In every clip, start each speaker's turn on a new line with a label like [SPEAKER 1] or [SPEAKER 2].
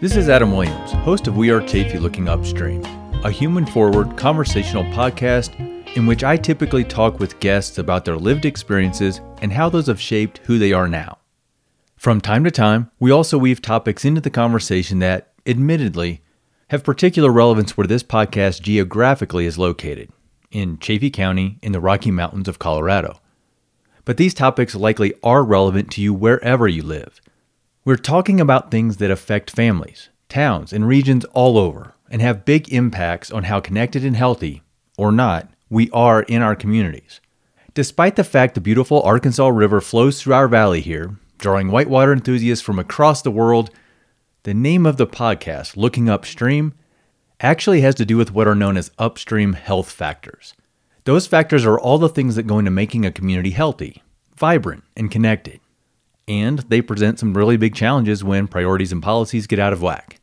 [SPEAKER 1] This is Adam Williams, host of We Are Chaffee Looking Upstream, a human forward conversational podcast in which I typically talk with guests about their lived experiences and how those have shaped who they are now. From time to time, we also weave topics into the conversation that, admittedly, have particular relevance where this podcast geographically is located, in Chaffee County in the Rocky Mountains of Colorado. But these topics likely are relevant to you wherever you live. We're talking about things that affect families, towns, and regions all over and have big impacts on how connected and healthy, or not, we are in our communities. Despite the fact the beautiful Arkansas River flows through our valley here, drawing whitewater enthusiasts from across the world, the name of the podcast, Looking Upstream, actually has to do with what are known as upstream health factors. Those factors are all the things that go into making a community healthy, vibrant, and connected and they present some really big challenges when priorities and policies get out of whack.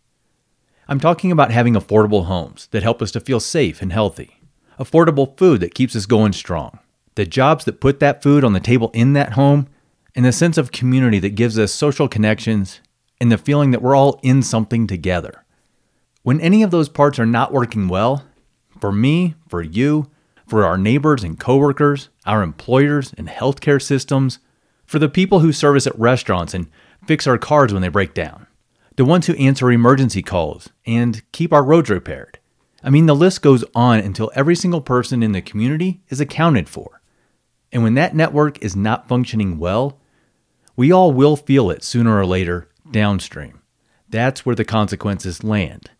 [SPEAKER 1] I'm talking about having affordable homes that help us to feel safe and healthy, affordable food that keeps us going strong, the jobs that put that food on the table in that home, and the sense of community that gives us social connections and the feeling that we're all in something together. When any of those parts are not working well, for me, for you, for our neighbors and coworkers, our employers and healthcare systems, for the people who service at restaurants and fix our cars when they break down, the ones who answer emergency calls and keep our roads repaired. I mean, the list goes on until every single person in the community is accounted for. And when that network is not functioning well, we all will feel it sooner or later downstream. That's where the consequences land.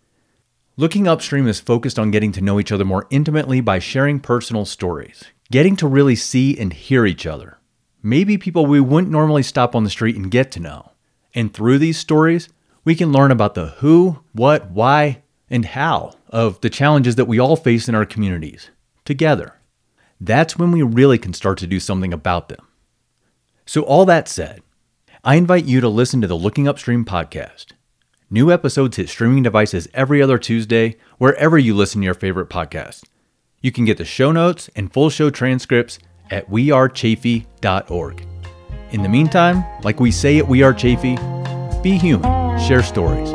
[SPEAKER 1] Looking upstream is focused on getting to know each other more intimately by sharing personal stories, getting to really see and hear each other, maybe people we wouldn't normally stop on the street and get to know. And through these stories, we can learn about the who, what, why, and how of the challenges that we all face in our communities together. That's when we really can start to do something about them. So, all that said, I invite you to listen to the Looking Upstream podcast. New episodes hit streaming devices every other Tuesday, wherever you listen to your favorite podcast. You can get the show notes and full show transcripts at wearechaffee.org. In the meantime, like we say at We Are Chaffee, be human, share stories,